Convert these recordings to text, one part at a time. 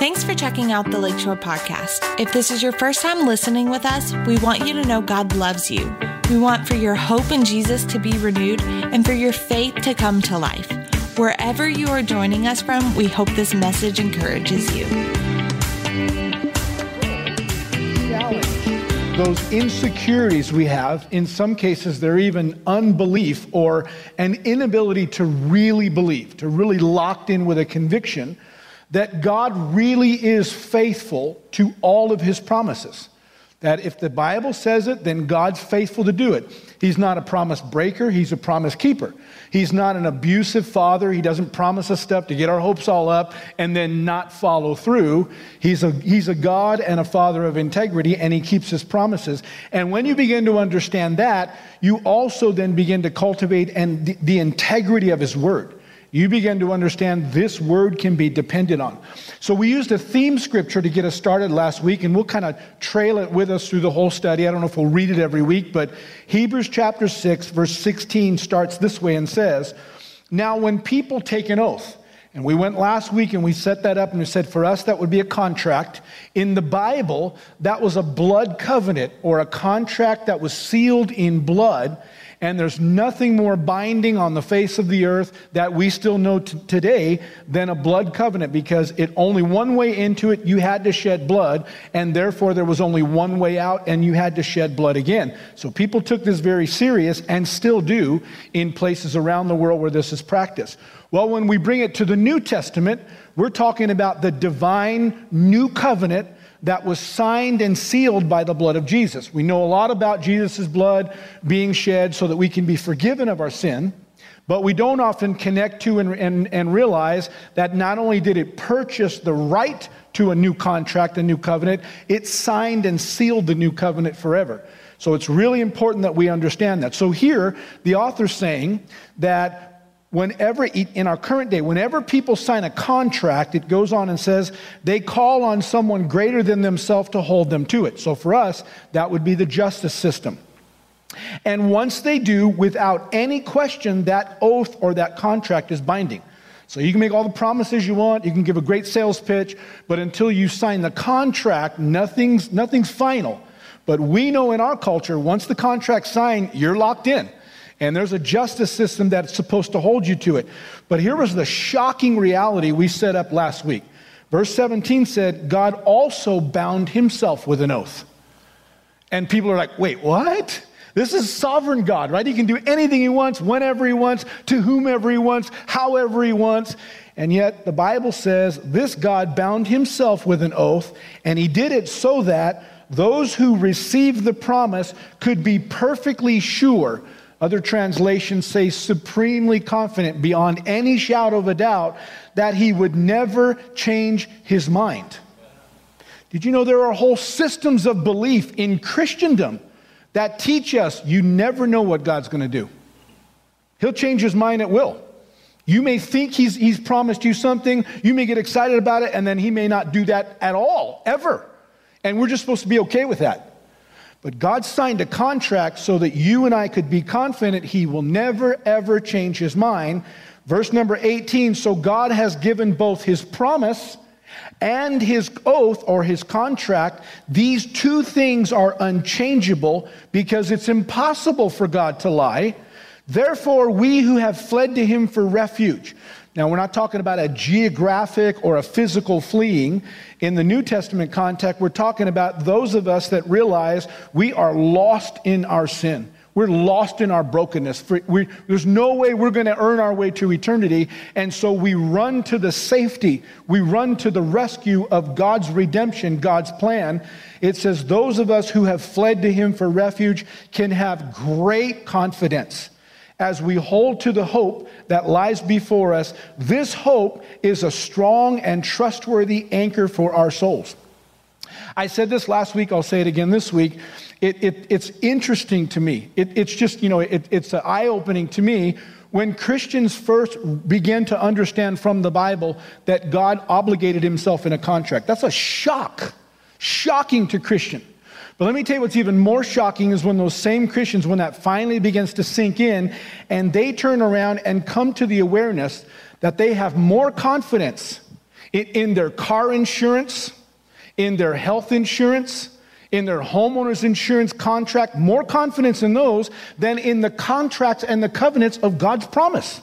Thanks for checking out the Lakeshore Podcast. If this is your first time listening with us, we want you to know God loves you. We want for your hope in Jesus to be renewed and for your faith to come to life. Wherever you are joining us from, we hope this message encourages you. Those insecurities we have, in some cases, they're even unbelief or an inability to really believe, to really locked in with a conviction that God really is faithful to all of his promises. That if the Bible says it, then God's faithful to do it. He's not a promise breaker, he's a promise keeper. He's not an abusive father. He doesn't promise us stuff to get our hopes all up and then not follow through. He's a, he's a God and a father of integrity, and he keeps his promises. And when you begin to understand that, you also then begin to cultivate and the, the integrity of his word you begin to understand this word can be depended on. So we used a theme scripture to get us started last week, and we'll kind of trail it with us through the whole study. I don't know if we'll read it every week, but Hebrews chapter 6, verse 16 starts this way and says, Now when people take an oath, and we went last week and we set that up and we said for us that would be a contract. In the Bible, that was a blood covenant or a contract that was sealed in blood and there's nothing more binding on the face of the earth that we still know t- today than a blood covenant because it only one way into it, you had to shed blood, and therefore there was only one way out, and you had to shed blood again. So people took this very serious and still do in places around the world where this is practiced. Well, when we bring it to the New Testament, we're talking about the divine new covenant that was signed and sealed by the blood of Jesus. We know a lot about Jesus' blood being shed so that we can be forgiven of our sin, but we don't often connect to and, and, and realize that not only did it purchase the right to a new contract, a new covenant, it signed and sealed the new covenant forever. So it's really important that we understand that. So here, the author's saying that whenever, in our current day, whenever people sign a contract, it goes on and says they call on someone greater than themselves to hold them to it. So for us, that would be the justice system. And once they do, without any question, that oath or that contract is binding. So you can make all the promises you want, you can give a great sales pitch, but until you sign the contract, nothing's, nothing's final. But we know in our culture, once the contract's signed, you're locked in. And there's a justice system that's supposed to hold you to it. But here was the shocking reality we set up last week. Verse 17 said, God also bound himself with an oath. And people are like, wait, what? This is sovereign God, right? He can do anything he wants, whenever he wants, to whomever he wants, however he wants. And yet the Bible says this God bound himself with an oath, and he did it so that those who received the promise could be perfectly sure other translations say supremely confident beyond any shadow of a doubt that he would never change his mind. Did you know there are whole systems of belief in Christendom that teach us you never know what God's going to do? He'll change his mind at will. You may think he's, he's promised you something, you may get excited about it, and then he may not do that at all, ever. And we're just supposed to be okay with that. But God signed a contract so that you and I could be confident He will never, ever change His mind. Verse number 18 So God has given both His promise and His oath or His contract. These two things are unchangeable because it's impossible for God to lie. Therefore, we who have fled to Him for refuge. Now, we're not talking about a geographic or a physical fleeing. In the New Testament context, we're talking about those of us that realize we are lost in our sin. We're lost in our brokenness. We, there's no way we're going to earn our way to eternity. And so we run to the safety, we run to the rescue of God's redemption, God's plan. It says, Those of us who have fled to Him for refuge can have great confidence as we hold to the hope that lies before us, this hope is a strong and trustworthy anchor for our souls. I said this last week, I'll say it again this week. It, it, it's interesting to me. It, it's just, you know, it, it's eye opening to me when Christians first begin to understand from the Bible that God obligated himself in a contract. That's a shock, shocking to Christian. But let me tell you what's even more shocking is when those same Christians, when that finally begins to sink in, and they turn around and come to the awareness that they have more confidence in, in their car insurance, in their health insurance, in their homeowners insurance contract, more confidence in those than in the contracts and the covenants of God's promise.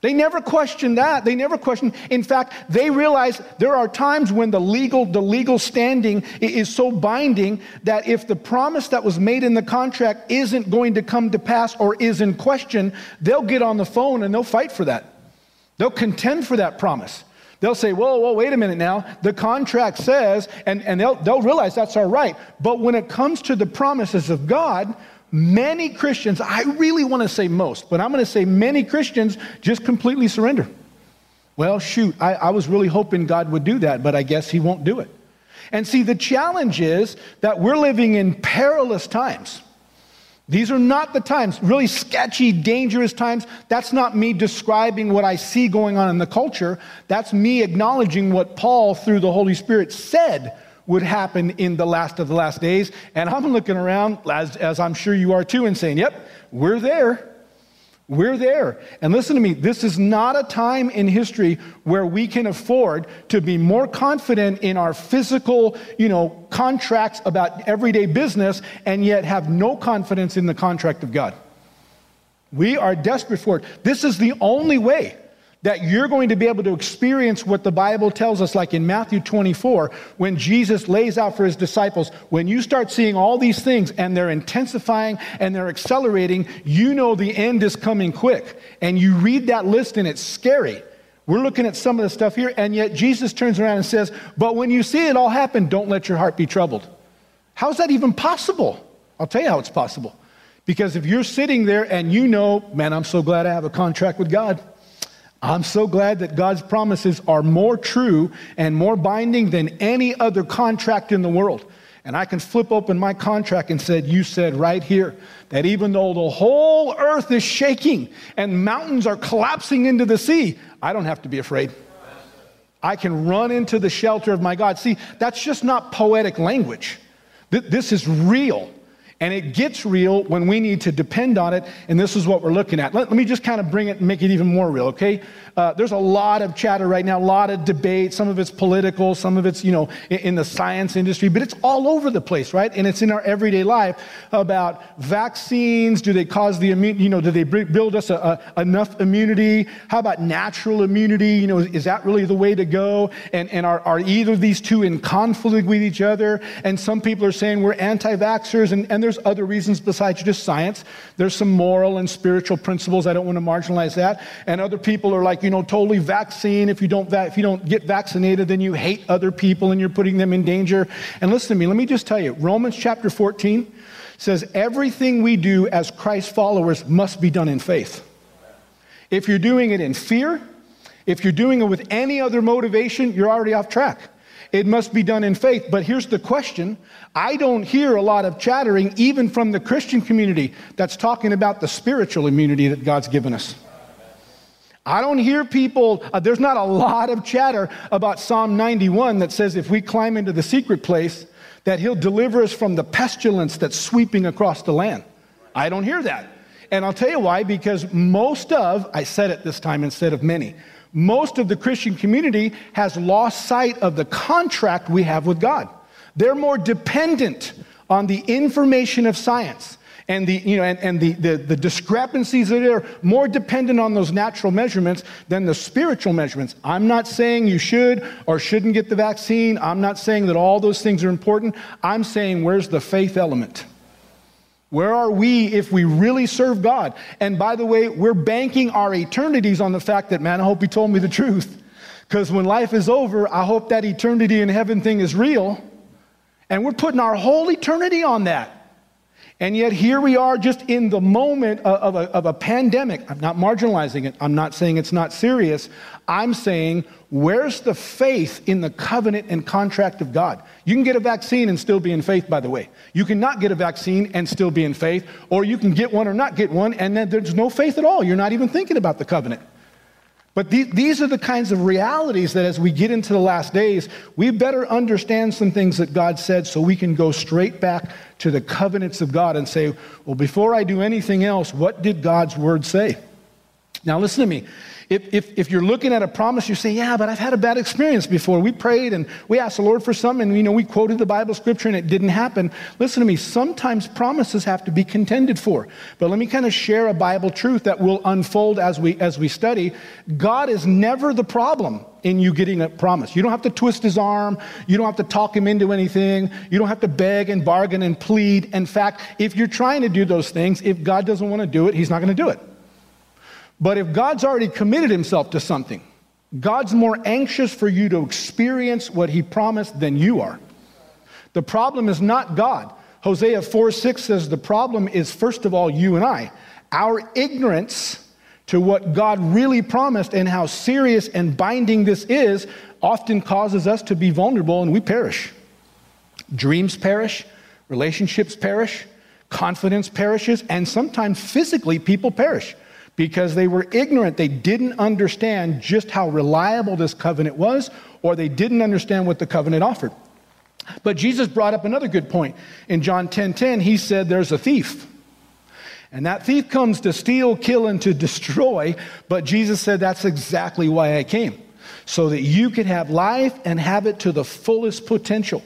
They never question that. They never question. In fact, they realize there are times when the legal, the legal standing is so binding that if the promise that was made in the contract isn't going to come to pass or is in question, they'll get on the phone and they'll fight for that. They'll contend for that promise. They'll say, whoa, whoa, wait a minute now. The contract says, and, and they'll, they'll realize that's all right. But when it comes to the promises of God, many Christians, I really want to say most, but I'm going to say many Christians just completely surrender. Well, shoot, I, I was really hoping God would do that, but I guess He won't do it. And see, the challenge is that we're living in perilous times. These are not the times, really sketchy, dangerous times. That's not me describing what I see going on in the culture. That's me acknowledging what Paul, through the Holy Spirit, said would happen in the last of the last days. And I'm looking around, as, as I'm sure you are too, and saying, yep, we're there. We're there. And listen to me, this is not a time in history where we can afford to be more confident in our physical, you know, contracts about everyday business and yet have no confidence in the contract of God. We are desperate for it. This is the only way that you're going to be able to experience what the Bible tells us, like in Matthew 24, when Jesus lays out for his disciples. When you start seeing all these things and they're intensifying and they're accelerating, you know the end is coming quick. And you read that list and it's scary. We're looking at some of the stuff here, and yet Jesus turns around and says, But when you see it all happen, don't let your heart be troubled. How's that even possible? I'll tell you how it's possible. Because if you're sitting there and you know, man, I'm so glad I have a contract with God. I'm so glad that God's promises are more true and more binding than any other contract in the world. And I can flip open my contract and said, You said right here that even though the whole earth is shaking and mountains are collapsing into the sea, I don't have to be afraid. I can run into the shelter of my God. See, that's just not poetic language. This is real. And it gets real when we need to depend on it, and this is what we're looking at. Let, let me just kind of bring it and make it even more real, okay? Uh, there's a lot of chatter right now, a lot of debate. Some of it's political, some of it's, you know, in, in, the science industry, but it's all over the place, right? And it's in our everyday life about vaccines. Do they cause the immune, you know, do they build us a, a, enough immunity? How about natural immunity? You know, is that really the way to go? And, and are, are either of these two in conflict with each other? And some people are saying we're anti vaxxers, and, and there's other reasons besides just science. There's some moral and spiritual principles. I don't want to marginalize that. And other people are like, you know, totally vaccine. If you don't, va- if you don't get vaccinated, then you hate other people and you're putting them in danger. And listen to me, let me just tell you Romans chapter 14 says everything we do as Christ followers must be done in faith. If you're doing it in fear, if you're doing it with any other motivation, you're already off track. It must be done in faith. But here's the question I don't hear a lot of chattering, even from the Christian community, that's talking about the spiritual immunity that God's given us. I don't hear people, uh, there's not a lot of chatter about Psalm 91 that says if we climb into the secret place, that he'll deliver us from the pestilence that's sweeping across the land. I don't hear that. And I'll tell you why, because most of, I said it this time instead of many, most of the Christian community has lost sight of the contract we have with God. They're more dependent on the information of science and the, you know, and, and the, the, the discrepancies that are more dependent on those natural measurements than the spiritual measurements. I'm not saying you should or shouldn't get the vaccine. I'm not saying that all those things are important. I'm saying where's the faith element? Where are we if we really serve God? And by the way, we're banking our eternities on the fact that, man, I hope he told me the truth. Because when life is over, I hope that eternity in heaven thing is real. And we're putting our whole eternity on that. And yet, here we are just in the moment of a, of a, pandemic. I'm not marginalizing it. I'm not saying it's not serious. I'm saying, where's the faith in the covenant and contract of God? You can get a vaccine and still be in faith, by the way. You cannot get a vaccine and still be in faith, or you can get one or not get one, and then there's no faith at all. You're not even thinking about the covenant. But these are the kinds of realities that as we get into the last days, we better understand some things that God said so we can go straight back to the covenants of God and say, well, before I do anything else, what did God's word say? Now, listen to me. If, if, if you're looking at a promise, you say, Yeah, but I've had a bad experience before. We prayed and we asked the Lord for something, and you know, we quoted the Bible scripture and it didn't happen. Listen to me, sometimes promises have to be contended for. But let me kind of share a Bible truth that will unfold as we as we study. God is never the problem in you getting a promise. You don't have to twist his arm, you don't have to talk him into anything, you don't have to beg and bargain and plead. In fact, if you're trying to do those things, if God doesn't want to do it, he's not going to do it. But if God's already committed himself to something, God's more anxious for you to experience what he promised than you are. The problem is not God. Hosea 4 6 says the problem is, first of all, you and I. Our ignorance to what God really promised and how serious and binding this is often causes us to be vulnerable and we perish. Dreams perish, relationships perish, confidence perishes, and sometimes physically people perish because they were ignorant. They didn't understand just how reliable this covenant was, or they didn't understand what the covenant offered. But Jesus brought up another good point. In John 10 10, he said, There's a thief. And that thief comes to steal, kill, and to destroy. But Jesus said, That's exactly why I came, so that you could have life and have it to the fullest potential.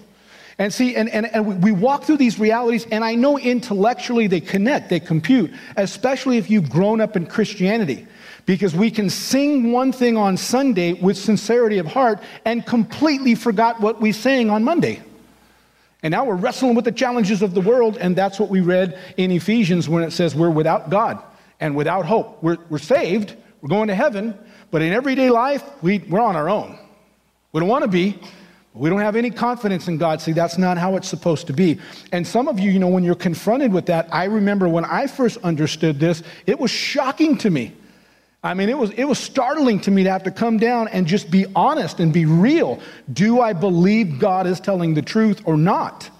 And see, and, and, and we walk through these realities, and I know intellectually they connect, they compute, especially if you've grown up in Christianity. Because we can sing one thing on Sunday with sincerity of heart and completely forgot what we sang on Monday. And now we're wrestling with the challenges of the world, and that's what we read in Ephesians when it says we're without God and without hope. We're, we're saved, we're going to heaven, but in everyday life, we, we're on our own. We don't want to be, we don't have any confidence in God. See, that's not how it's supposed to be. And some of you, you know, when you're confronted with that, I remember when I first understood this, it was shocking to me. I mean, it was, it was startling to me to have to come down and just be honest and be real. Do I believe God is telling the truth or not?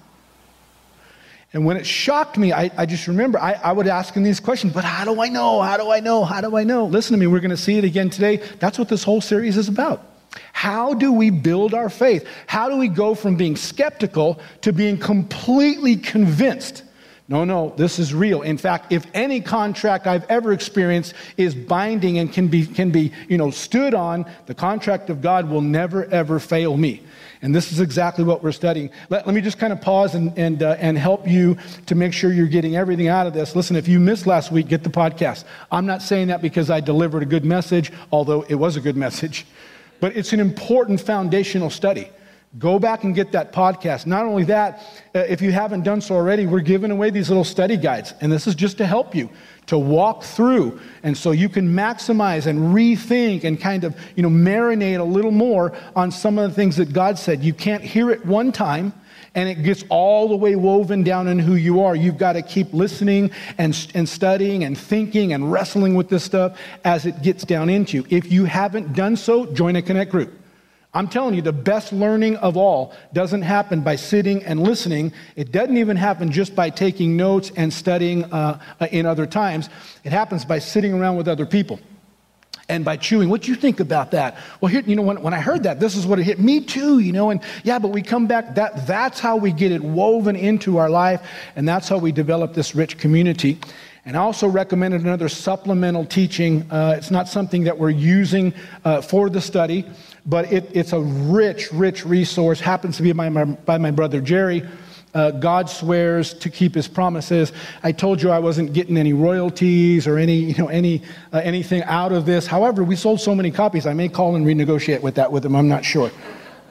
And when it shocked me, I, I just remember I, I would ask him these questions, but how do I know? How do I know? How do I know? Listen to me, we're going to see it again today. That's what this whole series is about. How do we build our faith? How do we go from being skeptical to being completely convinced? No, no, this is real. In fact, if any contract I've ever experienced is binding and can be, can be you know, stood on, the contract of God will never, ever fail me. And this is exactly what we're studying. Let, let me just kind of pause and, and, uh, and help you to make sure you're getting everything out of this. Listen, if you missed last week, get the podcast. I'm not saying that because I delivered a good message, although it was a good message. But it's an important foundational study. Go back and get that podcast. Not only that, uh, if you haven't done so already, we're giving away these little study guides. And this is just to help you to walk through. And so you can maximize and rethink and kind of, you know, marinate a little more on some of the things that God said. You can't hear it one time and it gets all the way woven down in who you are. You've got to keep listening and, and studying and thinking and wrestling with this stuff as it gets down into you. If you haven't done so, join a Connect group. I'm telling you, the best learning of all doesn't happen by sitting and listening. It doesn't even happen just by taking notes and studying uh, in other times. It happens by sitting around with other people and by chewing. What do you think about that? Well, here, you know, when, when I heard that, this is what it hit me too, you know, and yeah, but we come back, that, that's how we get it woven into our life, and that's how we develop this rich community. And I also recommended another supplemental teaching. Uh, it's not something that we're using uh, for the study, but it, it's a rich, rich resource. Happens to be by my, by my brother Jerry. Uh, God swears to keep his promises. I told you I wasn't getting any royalties or any, you know, any, uh, anything out of this. However, we sold so many copies, I may call and renegotiate with that with him. I'm not sure.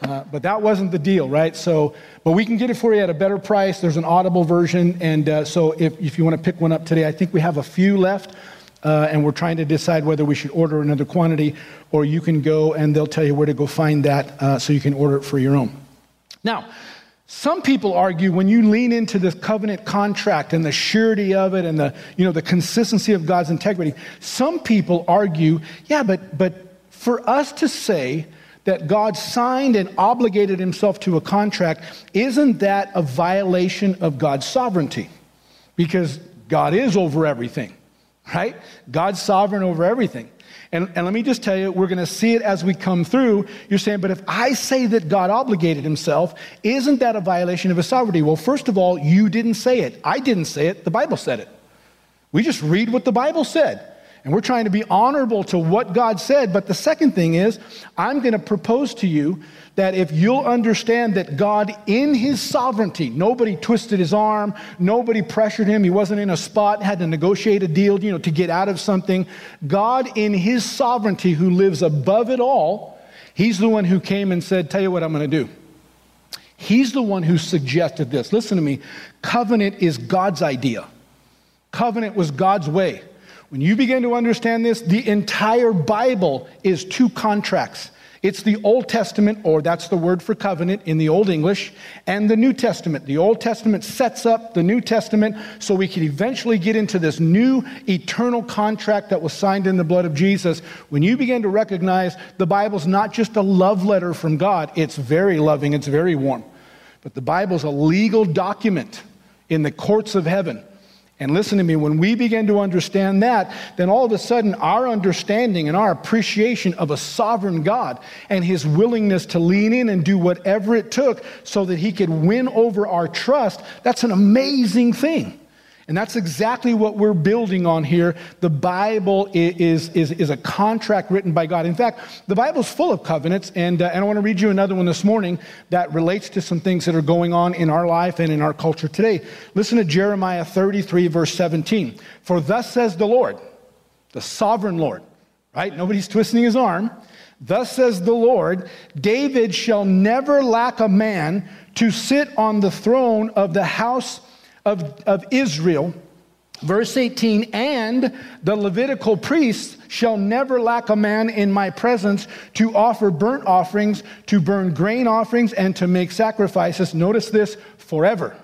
Uh, but that wasn't the deal, right? So, but we can get it for you at a better price. There's an audible version. And uh, so if, if you want to pick one up today, I think we have a few left. Uh, and we're trying to decide whether we should order another quantity or you can go and they'll tell you where to go find that uh, so you can order it for your own. Now, some people argue when you lean into this covenant contract and the surety of it and the, you know, the consistency of God's integrity, some people argue, yeah, but, but for us to say that God signed and obligated himself to a contract, isn't that a violation of God's sovereignty? Because God is over everything, right? God's sovereign over everything. And, and let me just tell you, we're going to see it as we come through. You're saying, but if I say that God obligated himself, isn't that a violation of his sovereignty? Well, first of all, you didn't say it. I didn't say it. The Bible said it. We just read what the Bible said. And we're trying to be honorable to what God said. But the second thing is, I'm going to propose to you that if you'll understand that God, in his sovereignty, nobody twisted his arm, nobody pressured him, he wasn't in a spot, had to negotiate a deal, you know, to get out of something. God, in his sovereignty, who lives above it all, he's the one who came and said, Tell you what I'm going to do. He's the one who suggested this. Listen to me. Covenant is God's idea. Covenant was God's way. When you begin to understand this, the entire Bible is two contracts. It's the Old Testament, or that's the word for covenant in the Old English, and the New Testament. The Old Testament sets up the New Testament so we can eventually get into this new eternal contract that was signed in the blood of Jesus. When you begin to recognize the Bible's not just a love letter from God, it's very loving, it's very warm. But the Bible's a legal document in the courts of heaven. And listen to me, when we begin to understand that, then all of a sudden our understanding and our appreciation of a sovereign God and his willingness to lean in and do whatever it took so that he could win over our trust, that's an amazing thing. And that's exactly what we're building on here. The Bible is, is, is a contract written by God. In fact, the Bible's full of covenants, and, uh, and I want to read you another one this morning that relates to some things that are going on in our life and in our culture today. Listen to Jeremiah 33, verse 17. For thus says the Lord, the sovereign Lord, right? Nobody's twisting his arm. Thus says the Lord, David shall never lack a man to sit on the throne of the house of, of Israel. Verse 18, and the Levitical priests shall never lack a man in my presence to offer burnt offerings, to burn grain offerings, and to make sacrifices. Notice this forever.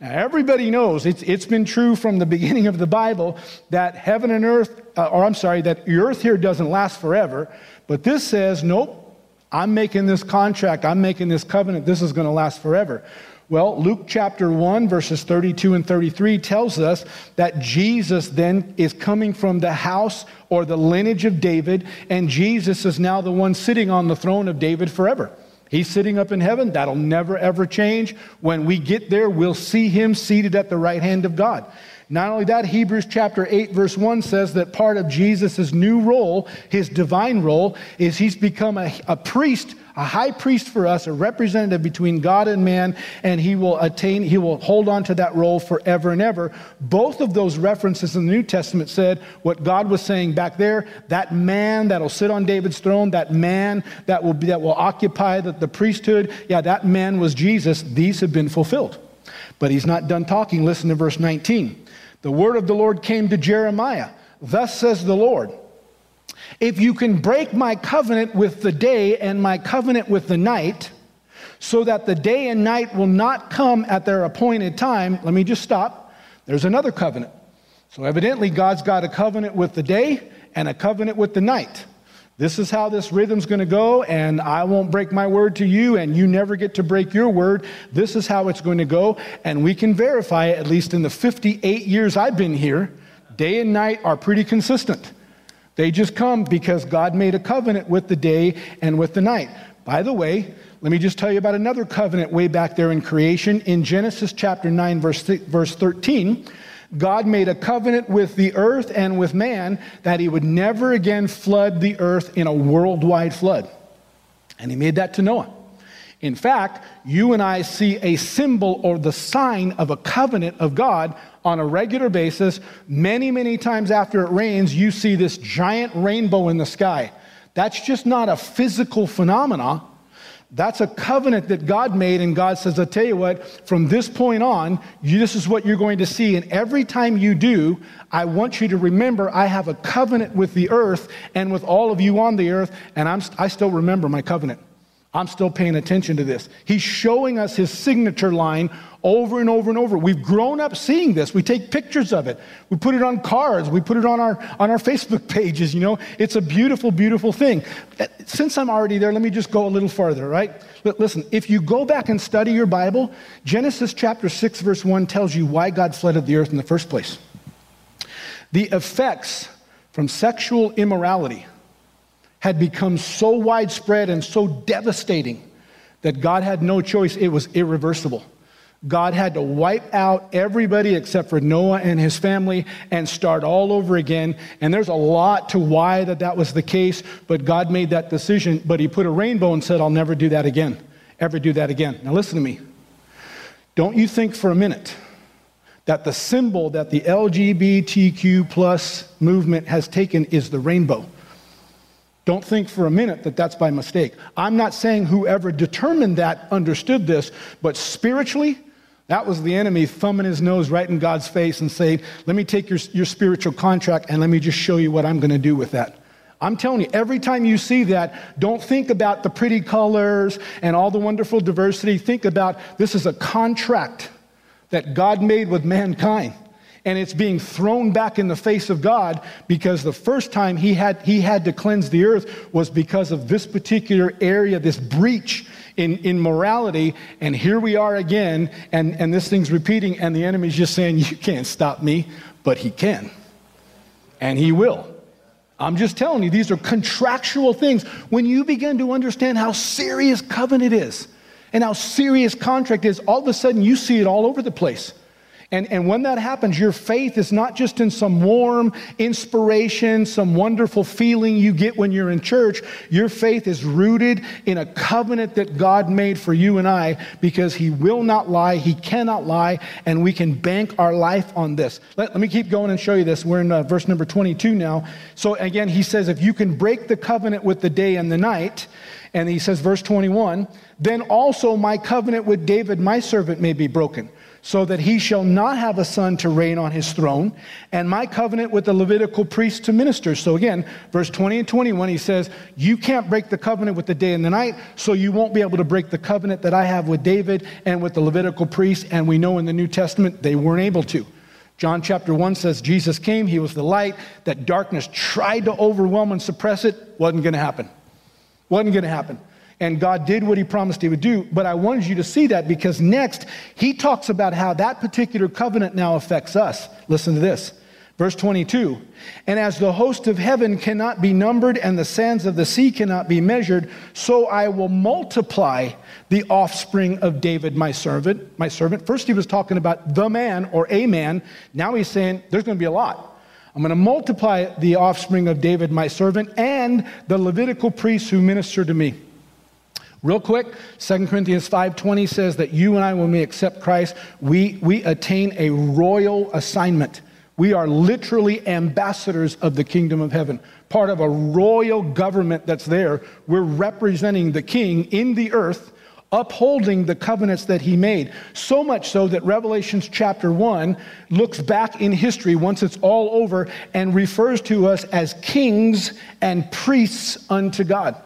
Now, everybody knows it's, it's been true from the beginning of the Bible that heaven and earth, uh, or I'm sorry, that the earth here doesn't last forever. But this says, nope, I'm making this contract, I'm making this covenant, this is going to last forever. Well, Luke chapter 1, verses 32 and 33 tells us that Jesus then is coming from the house or the lineage of David, and Jesus is now the one sitting on the throne of David forever. He's sitting up in heaven. That'll never, ever change. When we get there, we'll see him seated at the right hand of God. Not only that, Hebrews chapter 8, verse 1 says that part of Jesus' new role, his divine role, is he's become a, a priest, a high priest for us, a representative between God and man, and he will attain, he will hold on to that role forever and ever. Both of those references in the New Testament said what God was saying back there that man that'll sit on David's throne, that man that will, be, that will occupy the, the priesthood, yeah, that man was Jesus. These have been fulfilled. But he's not done talking. Listen to verse 19. The word of the Lord came to Jeremiah. Thus says the Lord If you can break my covenant with the day and my covenant with the night, so that the day and night will not come at their appointed time, let me just stop. There's another covenant. So evidently, God's got a covenant with the day and a covenant with the night. This is how this rhythm's going to go, and I won't break my word to you, and you never get to break your word. This is how it's going to go, and we can verify it, at least in the 58 years I've been here. Day and night are pretty consistent. They just come because God made a covenant with the day and with the night. By the way, let me just tell you about another covenant way back there in creation. In Genesis chapter 9, verse, verse 13, God made a covenant with the earth and with man that he would never again flood the earth in a worldwide flood. And he made that to Noah. In fact, you and I see a symbol or the sign of a covenant of God on a regular basis. Many, many times after it rains, you see this giant rainbow in the sky. That's just not a physical phenomenon. That's a covenant that God made, and God says, I'll tell you what, from this point on, you, this is what you're going to see. And every time you do, I want you to remember I have a covenant with the earth and with all of you on the earth, and I'm, I still remember my covenant. I'm still paying attention to this. He's showing us his signature line over and over and over. We've grown up seeing this. We take pictures of it. We put it on cards. We put it on our on our Facebook pages, you know. It's a beautiful beautiful thing. Uh, since I'm already there, let me just go a little farther, right? Listen, if you go back and study your Bible, Genesis chapter 6 verse 1 tells you why God flooded the earth in the first place. The effects from sexual immorality had become so widespread and so devastating that God had no choice. It was irreversible. God had to wipe out everybody except for Noah and his family and start all over again. And there's a lot to why that that was the case, but God made that decision. But he put a rainbow and said, I'll never do that again. Ever do that again. Now listen to me. Don't you think for a minute that the symbol that the LGBTQ plus movement has taken is the rainbow. Don't think for a minute that that's by mistake. I'm not saying whoever determined that understood this, but spiritually, that was the enemy thumbing his nose right in God's face and saying, Let me take your, your spiritual contract and let me just show you what I'm going to do with that. I'm telling you, every time you see that, don't think about the pretty colors and all the wonderful diversity. Think about this is a contract that God made with mankind and it's being thrown back in the face of God because the first time he had, he had to cleanse the earth was because of this particular area, this breach in, in morality. And here we are again, and, and this thing's repeating, and the enemy's just saying, You can't stop me, but he can. And he will. I'm just telling you, these are contractual things. When you begin to understand how serious covenant is and how serious contract is, all of a sudden you see it all over the place. And, and when that happens, your faith is not just in some warm inspiration, some wonderful feeling you get when you're in church. Your faith is rooted in a covenant that God made for you and I because He will not lie, He cannot lie, and we can bank our life on this. Let, let me keep going and show you this. We're in uh, verse number 22 now. So again, He says, If you can break the covenant with the day and the night, and He says, verse 21, then also my covenant with David, my servant, may be broken so that he shall not have a son to reign on his throne, and my covenant with the Levitical priest to minister. So again, verse 20 and 21, he says, You can't break the covenant with the day and the night, so you won't be able to break the covenant that I have with David and with the Levitical priest. And we know in the New Testament they weren't able to. John chapter 1 says Jesus came, he was the light, that darkness tried to overwhelm and suppress it, wasn't going to happen. Wasn't going to happen and God did what he promised he would do. But I wanted you to see that because next he talks about how that particular covenant now affects us. Listen to this. Verse 22 And as the host of heaven cannot be numbered and the sands of the sea cannot be measured, so I will multiply the offspring of David, my servant. My servant. First, he was talking about the man or a man. Now he's saying there's going to be a lot. I'm going to multiply the offspring of David, my servant, and the Levitical priests who minister to me. Real quick, 2 Corinthians 5:20 says that you and I, when we accept Christ, we, we attain a royal assignment. We are literally ambassadors of the kingdom of heaven, part of a royal government that's there. We're representing the king in the earth, upholding the covenants that he made. So much so that Revelations chapter 1 looks back in history once it's all over and refers to us as kings and priests unto God.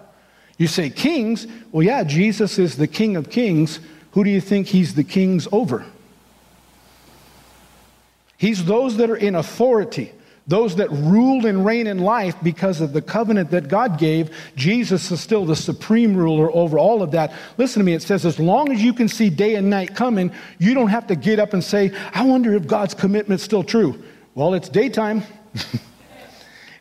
You say kings? Well, yeah, Jesus is the King of kings. Who do you think he's the kings over? He's those that are in authority, those that rule and reign in life because of the covenant that God gave. Jesus is still the supreme ruler over all of that. Listen to me, it says, as long as you can see day and night coming, you don't have to get up and say, I wonder if God's commitment's still true. Well, it's daytime.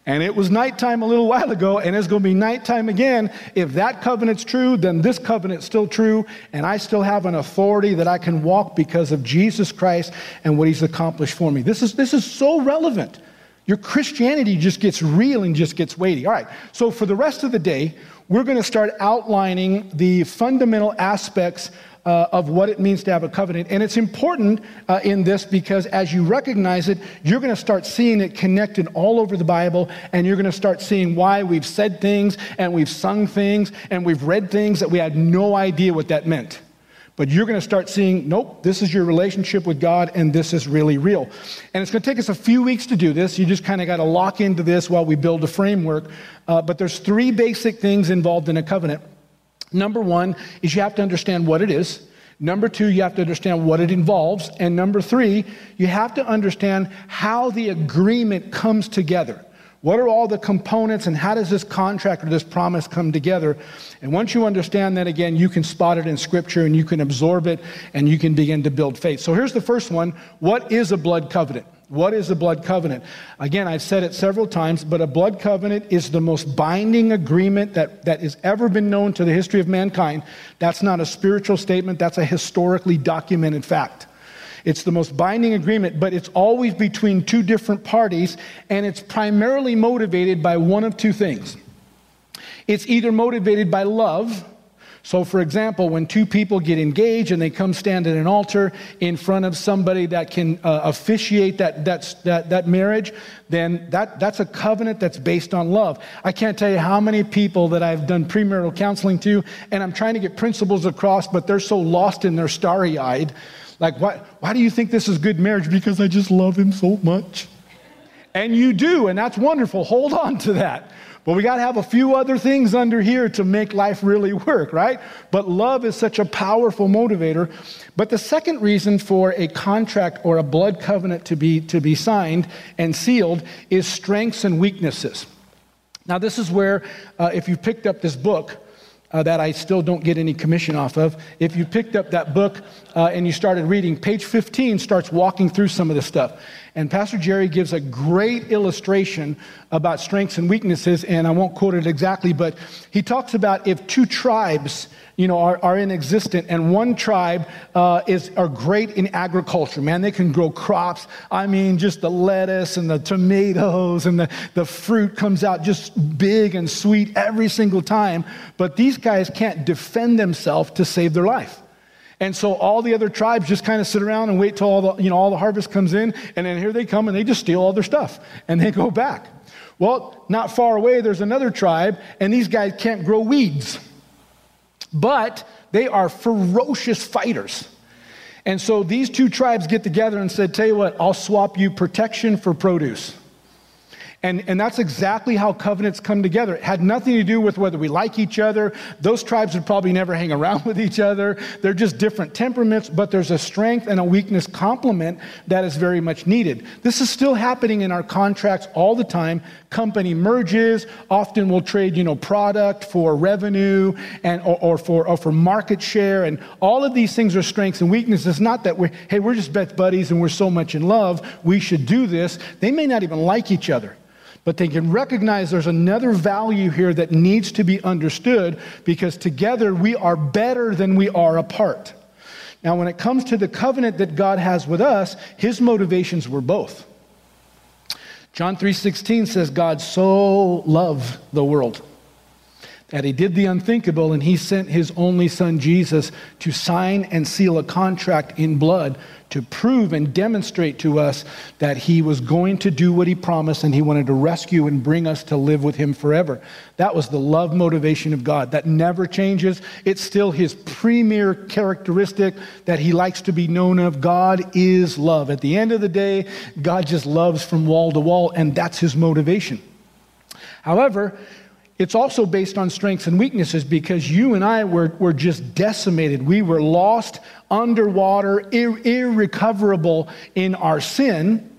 And it was nighttime a little while ago, and it's going to be nighttime again. If that covenant's true, then this covenant's still true, and I still have an authority that I can walk because of Jesus Christ and what he's accomplished for me. This is, this is so relevant. Your Christianity just gets real and just gets weighty. All right, so for the rest of the day, we're going to start outlining the fundamental aspects uh, of what it means to have a covenant. And it's important uh, in this because as you recognize it, you're going to start seeing it connected all over the Bible, and you're going to start seeing why we've said things and we've sung things and we've read things that we had no idea what that meant. But you're going to start seeing, nope, this is your relationship with God, and this is really real. And it's going to take us a few weeks to do this. You just kind of got to lock into this while we build a framework. Uh, but there's three basic things involved in a covenant. Number one is you have to understand what it is. Number two, you have to understand what it involves. And number three, you have to understand how the agreement comes together. What are all the components and how does this contract or this promise come together? And once you understand that, again, you can spot it in Scripture and you can absorb it and you can begin to build faith. So here's the first one What is a blood covenant? What is a blood covenant? Again, I've said it several times, but a blood covenant is the most binding agreement that, that has ever been known to the history of mankind. That's not a spiritual statement, that's a historically documented fact. It's the most binding agreement, but it's always between two different parties, and it's primarily motivated by one of two things. It's either motivated by love, so, for example, when two people get engaged and they come stand at an altar in front of somebody that can uh, officiate that, that, that, that marriage, then that, that's a covenant that's based on love. I can't tell you how many people that I've done premarital counseling to, and I'm trying to get principles across, but they're so lost in their starry eyed. Like, why, why do you think this is good marriage? Because I just love him so much. And you do, and that's wonderful. Hold on to that. But we got to have a few other things under here to make life really work, right? But love is such a powerful motivator. But the second reason for a contract or a blood covenant to be, to be signed and sealed is strengths and weaknesses. Now, this is where, uh, if you picked up this book, uh, that I still don't get any commission off of. If you picked up that book uh, and you started reading, page 15 starts walking through some of this stuff. And Pastor Jerry gives a great illustration about strengths and weaknesses, and I won't quote it exactly, but he talks about if two tribes you know, are, are in existence, and one tribe uh, is, are great in agriculture. Man, they can grow crops. I mean, just the lettuce and the tomatoes and the, the fruit comes out just big and sweet every single time. But these guys can't defend themselves to save their life. And so all the other tribes just kind of sit around and wait till all the, you know, all the harvest comes in, and then here they come and they just steal all their stuff and they go back. Well, not far away, there's another tribe, and these guys can't grow weeds. But they are ferocious fighters. And so these two tribes get together and said, Tell you what, I'll swap you protection for produce. And, and that's exactly how covenants come together. It had nothing to do with whether we like each other. Those tribes would probably never hang around with each other. They're just different temperaments, but there's a strength and a weakness complement that is very much needed. This is still happening in our contracts all the time. Company merges, often we'll trade, you know, product for revenue and or, or for or for market share. And all of these things are strengths and weaknesses. It's Not that we're, hey, we're just best buddies and we're so much in love, we should do this. They may not even like each other but they can recognize there's another value here that needs to be understood because together we are better than we are apart. Now, when it comes to the covenant that God has with us, his motivations were both. John 3:16 says God so loved the world that he did the unthinkable and he sent his only son Jesus to sign and seal a contract in blood to prove and demonstrate to us that he was going to do what he promised and he wanted to rescue and bring us to live with him forever. That was the love motivation of God. That never changes. It's still his premier characteristic that he likes to be known of. God is love. At the end of the day, God just loves from wall to wall, and that's his motivation. However, it's also based on strengths and weaknesses because you and I were, were just decimated. We were lost, underwater, ir- irrecoverable in our sin.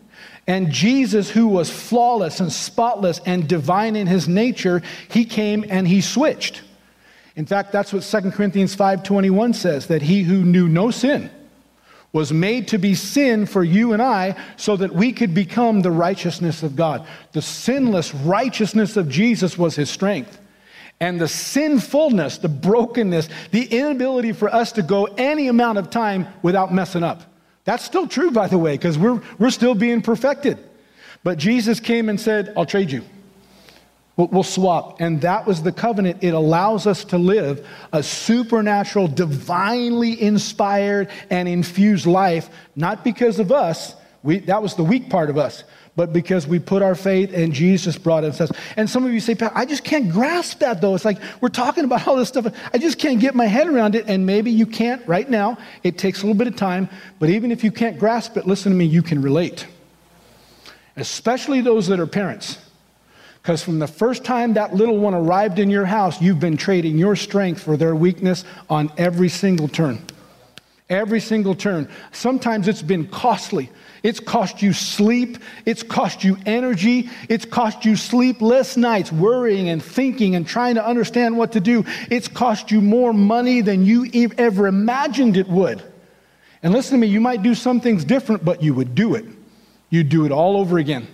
And Jesus, who was flawless and spotless and divine in his nature, he came and he switched. In fact, that's what 2 Corinthians 5:21 says that he who knew no sin was made to be sin for you and I so that we could become the righteousness of God. The sinless righteousness of Jesus was his strength. And the sinfulness, the brokenness, the inability for us to go any amount of time without messing up. That's still true, by the way, because we're, we're still being perfected. But Jesus came and said, I'll trade you. We'll, swap. And that was the covenant. It allows us to live a supernatural, divinely inspired, and infused life, not because of us. We, that was the weak part of us but because we put our faith and Jesus brought us. And some of you say, Pat, I just can't grasp that though. It's like we're talking about all this stuff. I just can't get my head around it. And maybe you can't right now. It takes a little bit of time. But even if you can't grasp it, listen to me, you can relate. Especially those that are parents. Because from the first time that little one arrived in your house, you've been trading your strength for their weakness on every single turn. Every single turn. Sometimes it's been costly. It's cost you sleep. It's cost you energy. It's cost you sleepless nights worrying and thinking and trying to understand what to do. It's cost you more money than you ever imagined it would. And listen to me, you might do some things different, but you would do it You'd do it all over again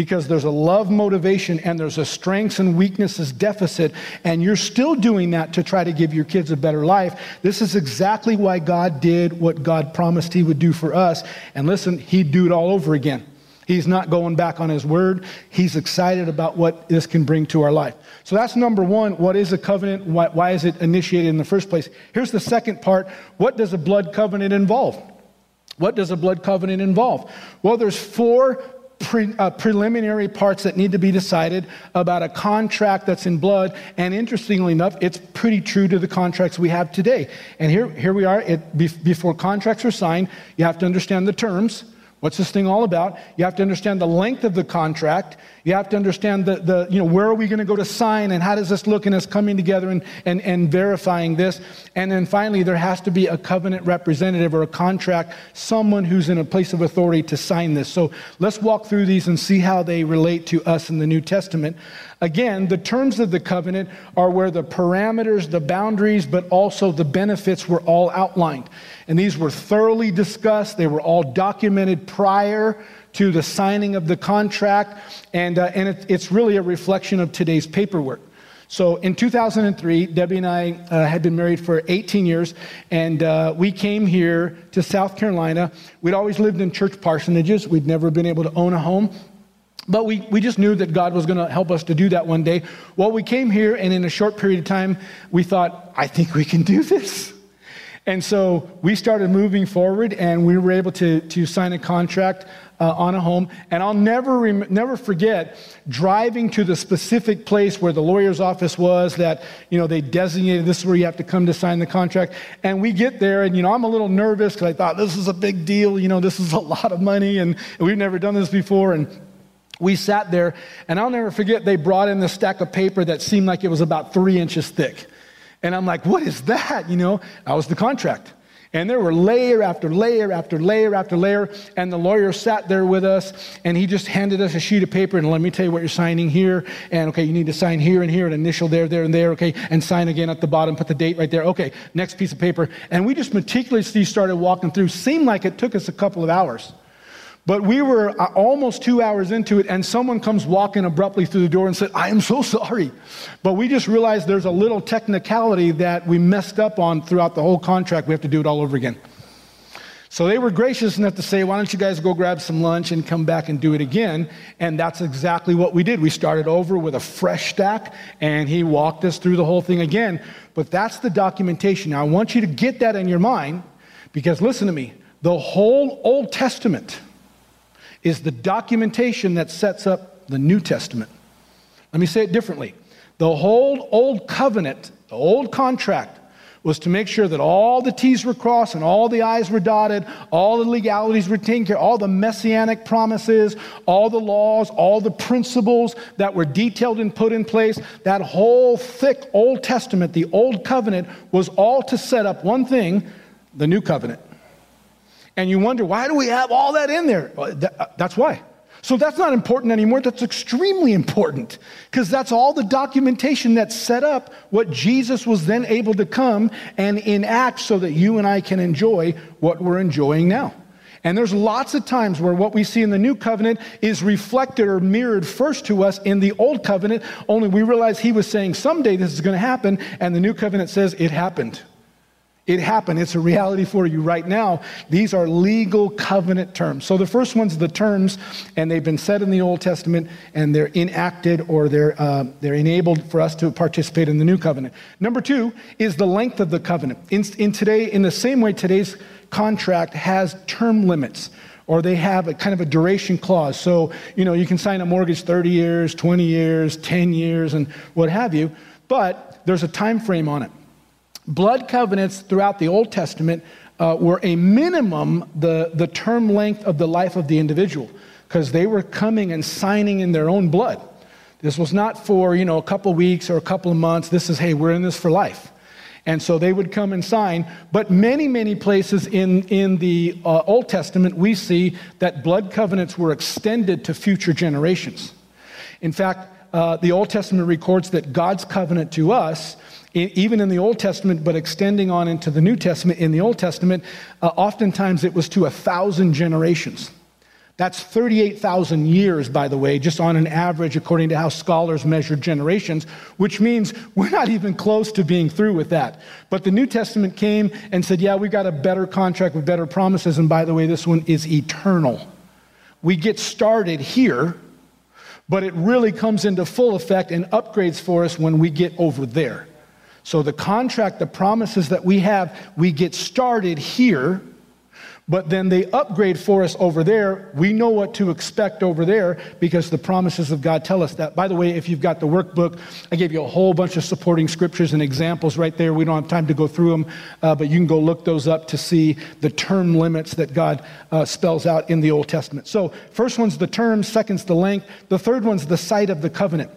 because there's a love motivation and there's a strengths and weaknesses deficit, and you're still doing that to try to give your kids a better life. This is exactly why God did what God promised He would do for us. And listen, He'd do it all over again. He's not going back on his word. He's excited about what this can bring to our life. So that's number one. What is a covenant? Why, why, is it initiated in the first place? Here's the second part. What does a blood covenant involve? What does a blood covenant involve? Well, there's four Pre, uh, preliminary parts that need to be decided about a contract that's in blood. And interestingly enough, it's pretty true to the contracts we have today. And here, here we are. It, be, before contracts are signed, you have to understand the terms. What's this thing all about? You have to understand the length of the contract. You have to understand the, the you know, where are we going to go to sign and how does this look in us coming together and, and, and verifying this. And then finally, there has to be a covenant representative or a contract, someone who's in a place of authority to sign this. So let's walk through these and see how they relate to us in the New Testament. Again, the terms of the covenant are where the parameters, the boundaries, but also the benefits were all outlined. And these were thoroughly discussed, they were all documented prior to the signing of the contract, and, uh, and it, it's really a reflection of today's paperwork. So in 2003, Debbie and I uh, had been married for 18 years, and uh, we came here to South Carolina. We'd always lived in church parsonages, we'd never been able to own a home. But we, we just knew that God was going to help us to do that one day. Well, we came here, and in a short period of time, we thought, I think we can do this. And so we started moving forward, and we were able to, to sign a contract uh, on a home. And I'll never, rem- never forget driving to the specific place where the lawyer's office was that, you know, they designated this is where you have to come to sign the contract. And we get there, and, you know, I'm a little nervous because I thought this is a big deal. You know, this is a lot of money, and, we've never done this before. And we sat there, and I'll never forget, they brought in this stack of paper that seemed like it was about three inches thick. And I'm like, what is that? You know, that was the contract. And there were layer after layer after layer after layer. And the lawyer sat there with us and he just handed us a sheet of paper and let me tell you what you're signing here. And okay, you need to sign here and here, and initial there, there, and there. Okay, and sign again at the bottom, put the date right there. Okay, next piece of paper. And we just meticulously started walking through. Seemed like it took us a couple of hours. But we were uh, almost two hours into it, and someone comes walking abruptly through the door and said, I am so sorry. But we just realized there's a little technicality that we messed up on throughout the whole contract. We have to do it all over again. So they were gracious enough to say, Why don't you guys go grab some lunch and come back and do it again? And that's exactly what we did. We started over with a fresh stack, and he walked us through the whole thing again. But that's the documentation. Now, I want you to get that in your mind because listen to me the whole Old Testament is the documentation that sets up the New Testament. Let me say it differently. The whole Old Covenant, the Old Contract, was to make sure that all the T's were crossed and all the I's were dotted, all the legalities were taken care, all the messianic promises, all the laws, all the principles that were detailed and put in place. That whole thick Old Testament, the Old Covenant, was all to set up one thing the New Covenant and you wonder, why do we have all that in there? Well, that, uh, that's why. So that's not important anymore. That's extremely important because that's all the documentation that set up what Jesus was then able to come and enact so that you and I can enjoy what we're enjoying now. And there's lots of times where what we see in the new covenant is reflected or mirrored first to us in the old covenant, only we realize he was saying someday this is going to happen, and the new covenant says it happened. It happened. It's a reality for you right now. These are legal covenant terms. So the first one's the terms, and they've been said in the Old Testament, and they're enacted or they're, uh, they're enabled for us to participate in the new covenant. Number two is the length of the covenant. In, in today, in the same way, today's contract has term limits or they have a kind of a duration clause. So, you know, you can sign a mortgage 30 years, 20 years, 10 years, and what have you, but there's a time frame on it. Blood covenants throughout the Old Testament uh, were a minimum the, the term length of the life of the individual because they were coming and signing in their own blood. This was not for, you know, a couple weeks or a couple of months. This is, hey, we're in this for life. And so they would come and sign. But many, many places in, in the uh, Old Testament, we see that blood covenants were extended to future generations. In fact, uh, the Old Testament records that God's covenant to us even in the Old Testament, but extending on into the New Testament, in the Old Testament, uh, oftentimes it was to a thousand generations. That's 38,000 years, by the way, just on an average, according to how scholars measure generations, which means we're not even close to being through with that. But the New Testament came and said, yeah, we've got a better contract with better promises. And by the way, this one is eternal. We get started here, but it really comes into full effect and upgrades for us when we get over there. So the contract, the promises that we have, we get started here but then they upgrade for us over there. We know what to expect over there because the promises of God tell us that. By the way, if you've got the workbook, I gave you a whole bunch of supporting scriptures and examples right there. We don't have time to go through them, uh, but you can go look those up to see the term limits that God uh, spells out in the Old Testament. So, first one's the term, second's the length, the third one's the site of the covenant.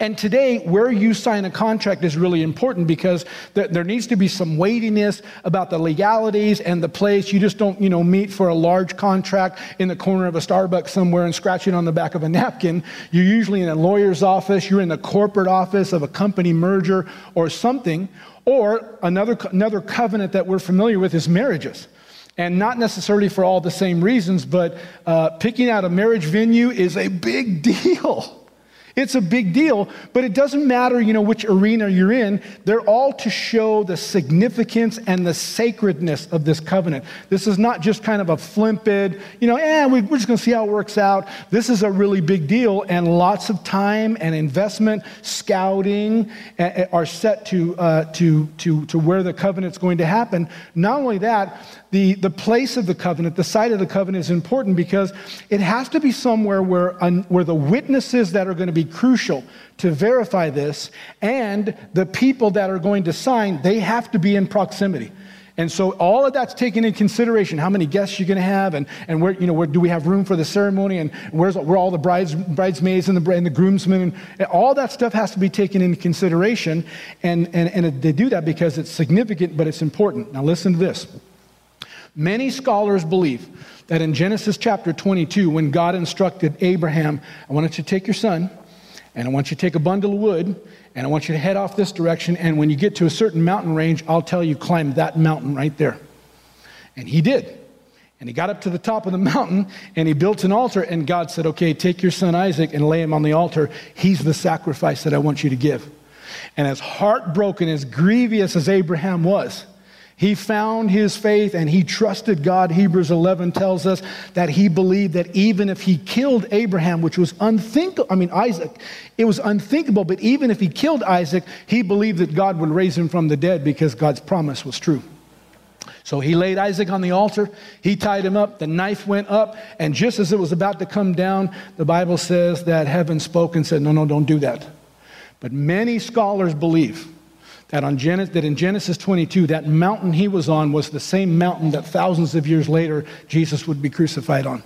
And today, where you sign a contract is really important because there needs to be some weightiness about the legalities and the place. You just don't, you know, meet for a large contract in the corner of a Starbucks somewhere and scratch it on the back of a napkin. You're usually in a lawyer's office, you're in the corporate office of a company merger or something. Or another, another covenant that we're familiar with is marriages and not necessarily for all the same reasons, but uh, picking out a marriage venue is a big deal. It's a big deal, but it doesn't matter, you know, which arena you're in. They're all to show the significance and the sacredness of this covenant. This is not just kind of a flippant, you know, eh, we're just going to see how it works out. This is a really big deal, and lots of time and investment, scouting are set to, uh, to, to, to where the covenant's going to happen. Not only that, the, the place of the covenant, the site of the covenant is important because it has to be somewhere where, where the witnesses that are going to be crucial to verify this and the people that are going to sign, they have to be in proximity. And so all of that's taken in consideration. How many guests you're going to have, and, and where, you know, where do we have room for the ceremony, and where's where all the brides, bridesmaids and the, and the groomsmen, and all that stuff has to be taken into consideration. And, and, and they do that because it's significant, but it's important. Now listen to this. Many scholars believe that in Genesis chapter 22, when God instructed Abraham, I want you to take your son, and I want you to take a bundle of wood, and I want you to head off this direction, and when you get to a certain mountain range, I'll tell you climb that mountain right there. And he did. And he got up to the top of the mountain and he built an altar. And God said, Okay, take your son Isaac and lay him on the altar. He's the sacrifice that I want you to give. And as heartbroken, as grievous as Abraham was, he found his faith and he trusted God. Hebrews 11 tells us that he believed that even if he killed Abraham, which was unthinkable, I mean, Isaac, it was unthinkable, but even if he killed Isaac, he believed that God would raise him from the dead because God's promise was true. So he laid Isaac on the altar, he tied him up, the knife went up, and just as it was about to come down, the Bible says that heaven spoke and said, No, no, don't do that. But many scholars believe that, on that in Genesis 22, that mountain he was on was the same mountain that thousands of years later Jesus would be crucified on.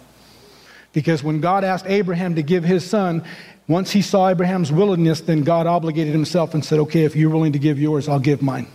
Because when God asked Abraham to give his son, once he saw Abraham's willingness, then God obligated himself and said, Okay, if you're willing to give yours, I'll give mine.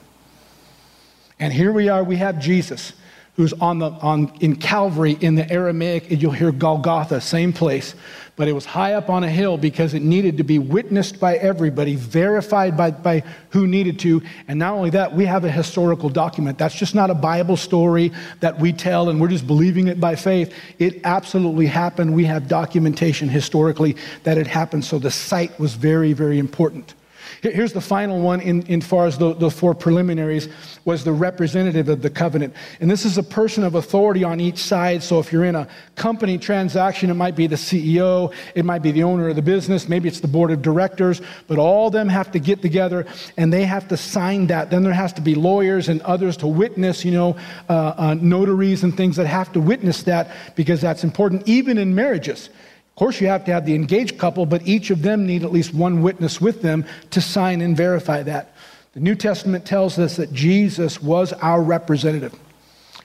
And here we are, we have Jesus who's on the, on, in Calvary in the Aramaic, and you'll hear Golgotha, same place. But it was high up on a hill because it needed to be witnessed by everybody, verified by, by who needed to. And not only that, we have a historical document. That's just not a Bible story that we tell and we're just believing it by faith. It absolutely happened. We have documentation historically that it happened. So the site was very, very important. Here's the final one in, in far as the, the four preliminaries was the representative of the covenant. And this is a person of authority on each side. So if you're in a company transaction, it might be the CEO, it might be the owner of the business, maybe it's the board of directors, but all of them have to get together and they have to sign that. Then there has to be lawyers and others to witness, you know, uh, uh, notaries and things that have to witness that because that's important, even in marriages. Of course, you have to have the engaged couple, but each of them need at least one witness with them to sign and verify that. The New Testament tells us that Jesus was our representative.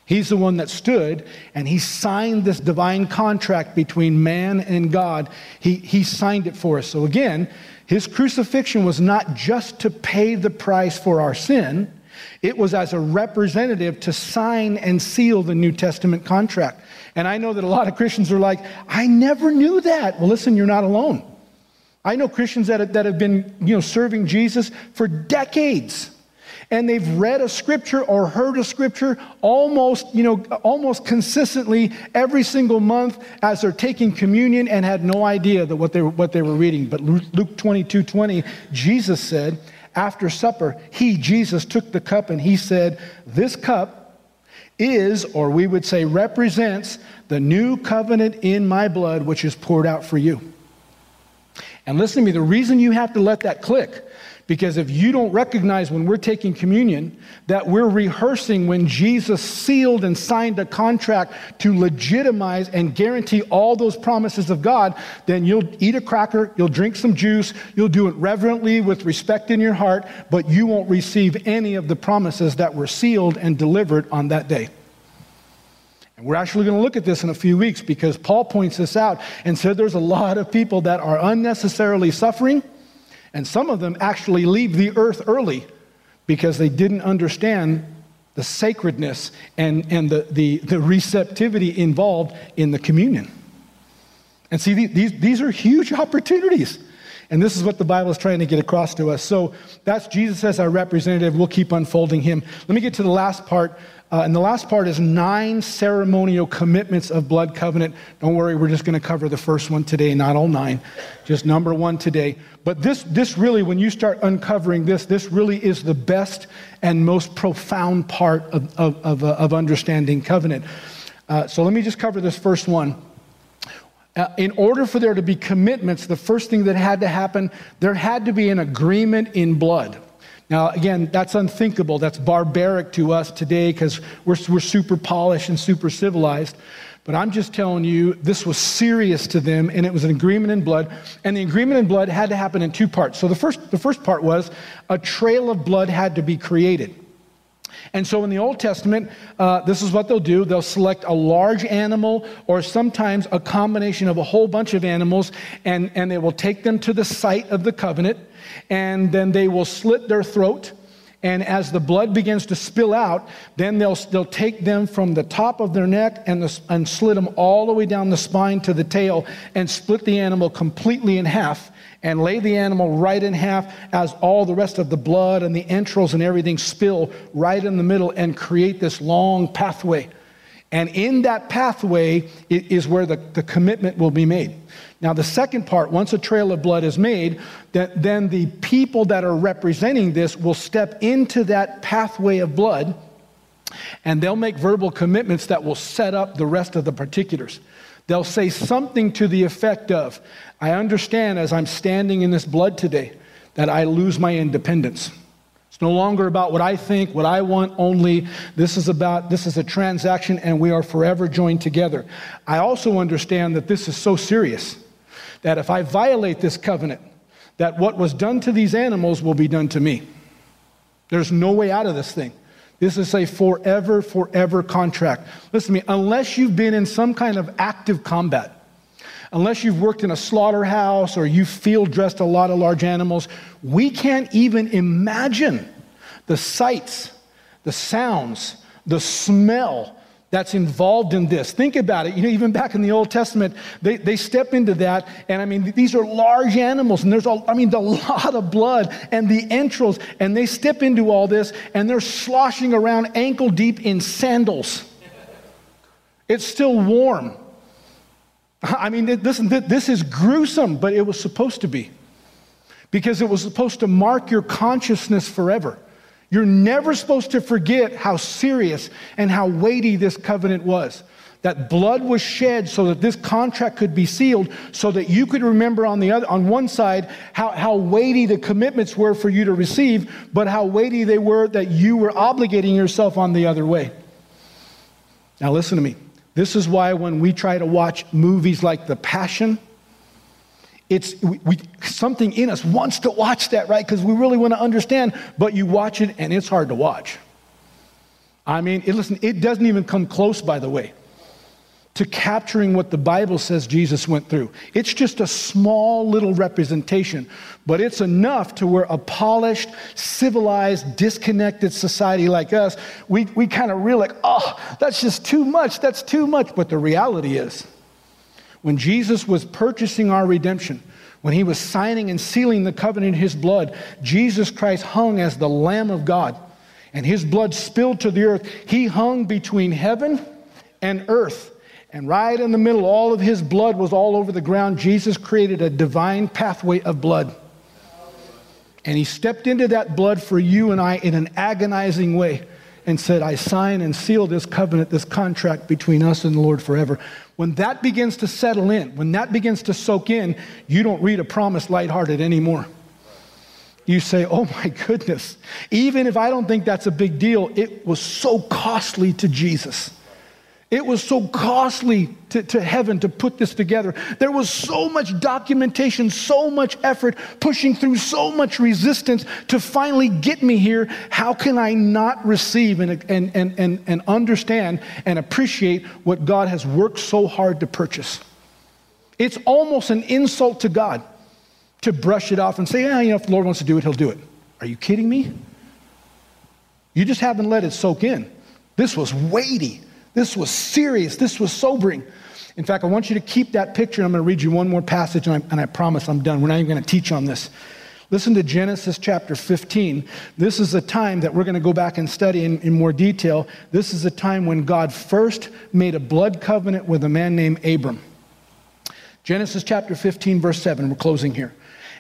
He's the one that stood and he signed this divine contract between man and God. He, he signed it for us. So, again, his crucifixion was not just to pay the price for our sin, it was as a representative to sign and seal the New Testament contract. And I know that a lot of Christians are like, I never knew that. Well, listen, you're not alone. I know Christians that that have been you know, serving Jesus for decades. and they've read a scripture or heard a scripture almost, you know, almost consistently every single month as they're taking communion and had no idea that what they were, what they were reading. But Luke 22 20, Jesus said, after supper, he, Jesus, took the cup and he said, This cup is, or we would say represents, the new covenant in my blood, which is poured out for you. And listen to me, the reason you have to let that click because if you don't recognize when we're taking communion that we're rehearsing when Jesus sealed and signed a contract to legitimize and guarantee all those promises of God, then you'll eat a cracker, you'll drink some juice, you'll do it reverently with respect in your heart, but you won't receive any of the promises that were sealed and delivered on that day. And we're actually going to look at this in a few weeks because Paul points this out and said there's a lot of people that are unnecessarily suffering and some of them actually leave the earth early because they didn't understand the sacredness and, and the, the, the receptivity involved in the communion. And see, these, these are huge opportunities. And this is what the Bible is trying to get across to us. So that's Jesus as our representative. We'll keep unfolding him. Let me get to the last part uh, and the last part is nine ceremonial commitments of blood covenant. Don't worry, we're just going to cover the first one today, not all nine, just number one today. But this, this really, when you start uncovering this, this really is the best and most profound part of, of, of, uh, of understanding covenant. Uh, so let me just cover this first one. Uh, in order for there to be commitments, the first thing that had to happen, there had to be an agreement in blood. Now, again, that's unthinkable. That's barbaric to us today because we're, we're super polished and super civilized. But I'm just telling you, this was serious to them, and it was an agreement in blood. And the agreement in blood had to happen in two parts. So the first, the first part was a trail of blood had to be created. And so in the Old Testament, uh, this is what they'll do. They'll select a large animal or sometimes a combination of a whole bunch of animals, and, and they will take them to the site of the covenant and then they will slit their throat. And as the blood begins to spill out, then they'll, they'll take them from the top of their neck and, the, and slit them all the way down the spine to the tail and split the animal completely in half and lay the animal right in half as all the rest of the blood and the entrails and everything spill right in the middle and create this long pathway. And in that pathway is where the, the commitment will be made. Now, the second part, once a trail of blood is made, that then the people that are representing this will step into that pathway of blood and they'll make verbal commitments that will set up the rest of the particulars. They'll say something to the effect of, I understand as I'm standing in this blood today that I lose my independence. It's no longer about what I think, what I want only. This is about, this is a transaction and we are forever joined together. I also understand that this is so serious that if I violate this covenant, that what was done to these animals will be done to me. There's no way out of this thing. This is a forever, forever contract. Listen to me, unless you've been in some kind of active combat, unless you've worked in a slaughterhouse or you field dressed a lot of large animals, we can't even imagine the sights, the sounds, the smell that's involved in this. Think about it. You know, even back in the Old Testament, they, they step into that, and I mean, these are large animals, and there's, a, I mean, a lot of blood and the entrails, and they step into all this, and they're sloshing around ankle deep in sandals. It's still warm. I mean, listen, this is gruesome, but it was supposed to be because it was supposed to mark your consciousness forever. You're never supposed to forget how serious and how weighty this covenant was. That blood was shed so that this contract could be sealed, so that you could remember on the other, on one side, how, how weighty the commitments were for you to receive, but how weighty they were that you were obligating yourself on the other way. Now, listen to me. This is why when we try to watch movies like The Passion, it's we, we, something in us wants to watch that, right? Because we really want to understand, but you watch it and it's hard to watch. I mean, it, listen, it doesn't even come close, by the way, to capturing what the Bible says Jesus went through. It's just a small little representation, but it's enough to where a polished, civilized, disconnected society like us, we, we kind of realize, oh, that's just too much, that's too much. But the reality is, when Jesus was purchasing our redemption, when he was signing and sealing the covenant in his blood, Jesus Christ hung as the Lamb of God and his blood spilled to the earth. He hung between heaven and earth. And right in the middle, all of his blood was all over the ground. Jesus created a divine pathway of blood. And he stepped into that blood for you and I in an agonizing way and said, I sign and seal this covenant, this contract between us and the Lord forever. When that begins to settle in, when that begins to soak in, you don't read a promise lighthearted anymore. You say, Oh my goodness, even if I don't think that's a big deal, it was so costly to Jesus. It was so costly to, to, heaven to put this together. There was so much documentation, so much effort, pushing through so much resistance to finally get me here. How can I not receive and, and, and, and, and understand and appreciate what God has worked so hard to purchase? It's almost an insult to God to brush it off and say, yeah, you know, if the Lord wants to do it, he'll do it. Are you kidding me? You just haven't let it soak in. This was weighty. This was serious. This was sobering. In fact, I want you to keep that picture. I'm going to read you one more passage, and I, and I promise I'm done. We're not even going to teach on this. Listen to Genesis chapter 15. This is a time that we're going to go back and study in, in more detail. This is a time when God first made a blood covenant with a man named Abram. Genesis chapter 15, verse 7. We're closing here.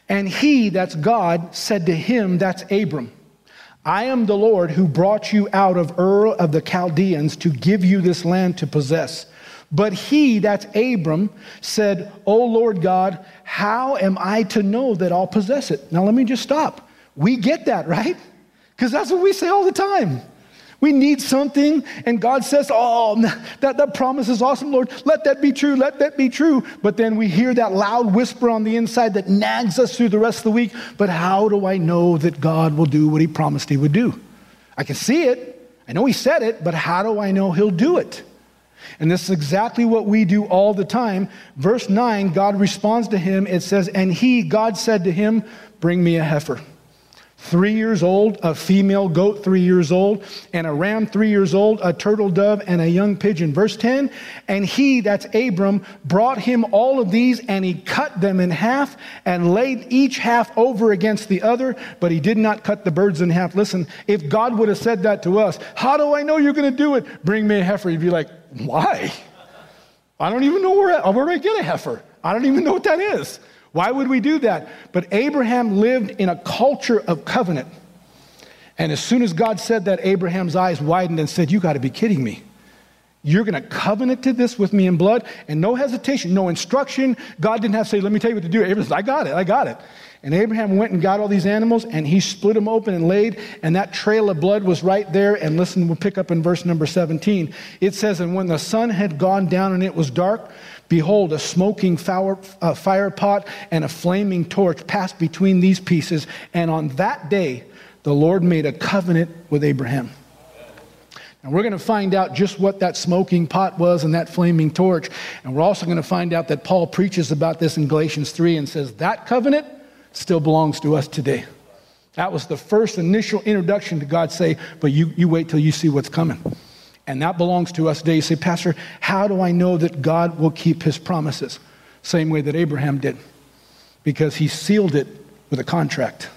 And he, that's God, said to him, that's Abram, I am the Lord who brought you out of Ur of the Chaldeans to give you this land to possess. But he, that's Abram, said, O Lord God, how am I to know that I'll possess it? Now let me just stop. We get that, right? Because that's what we say all the time. We need something, and God says, Oh, that, that promise is awesome, Lord. Let that be true. Let that be true. But then we hear that loud whisper on the inside that nags us through the rest of the week. But how do I know that God will do what He promised He would do? I can see it. I know He said it, but how do I know He'll do it? And this is exactly what we do all the time. Verse 9, God responds to him. It says, And he, God said to him, Bring me a heifer three years old, a female goat three years old, and a ram three years old, a turtle dove, and a young pigeon. Verse 10 And he, that's Abram, brought him all of these, and he cut them in half and laid each half over against the other, but he did not cut the birds in half. Listen, if God would have said that to us, how do I know you're going to do it? Bring me a heifer. You'd be like, why? I don't even know where, where I get a heifer? I don't even know what that is. Why would we do that? But Abraham lived in a culture of covenant. And as soon as God said that, Abraham's eyes widened and said, You got to be kidding me. You're going to covenant to this with me in blood? And no hesitation, no instruction. God didn't have to say, Let me tell you what to do. Abraham said, I got it, I got it. And Abraham went and got all these animals and he split them open and laid, and that trail of blood was right there. And listen, we'll pick up in verse number 17. It says, And when the sun had gone down and it was dark, Behold, a smoking fire, uh, fire pot and a flaming torch passed between these pieces. And on that day, the Lord made a covenant with Abraham. And we're going to find out just what that smoking pot was and that flaming torch. And we're also going to find out that Paul preaches about this in Galatians 3 and says that covenant still belongs to us today. That was the first initial introduction to God say, but you, you wait till you see what's coming. And that belongs to us today. You say, Pastor, how do I know that God will keep his promises? Same way that Abraham did. Because he sealed it with a contract.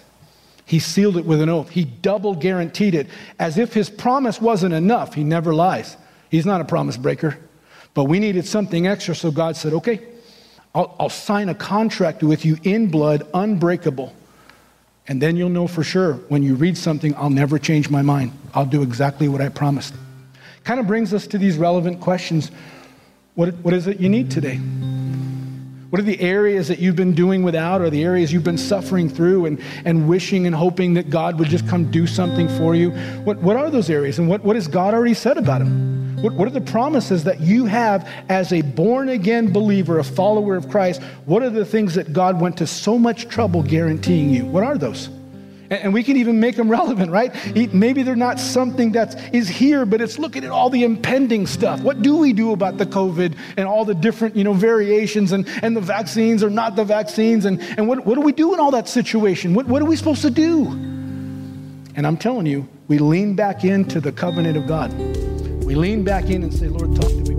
He sealed it with an oath. He double guaranteed it as if his promise wasn't enough. He never lies. He's not a promise breaker. But we needed something extra, so God said, okay, I'll, I'll sign a contract with you in blood, unbreakable. And then you'll know for sure when you read something, I'll never change my mind. I'll do exactly what I promised. Kind of brings us to these relevant questions. What, what is it you need today? What are the areas that you've been doing without, or the areas you've been suffering through and, and wishing and hoping that God would just come do something for you? What, what are those areas, and what, what has God already said about them? What, what are the promises that you have as a born again believer, a follower of Christ? What are the things that God went to so much trouble guaranteeing you? What are those? And we can even make them relevant, right? Maybe they're not something that is here, but it's looking at all the impending stuff. What do we do about the COVID and all the different, you know, variations and, and the vaccines or not the vaccines? And, and what, what do we do in all that situation? What, what are we supposed to do? And I'm telling you, we lean back into the covenant of God. We lean back in and say, Lord, talk to me.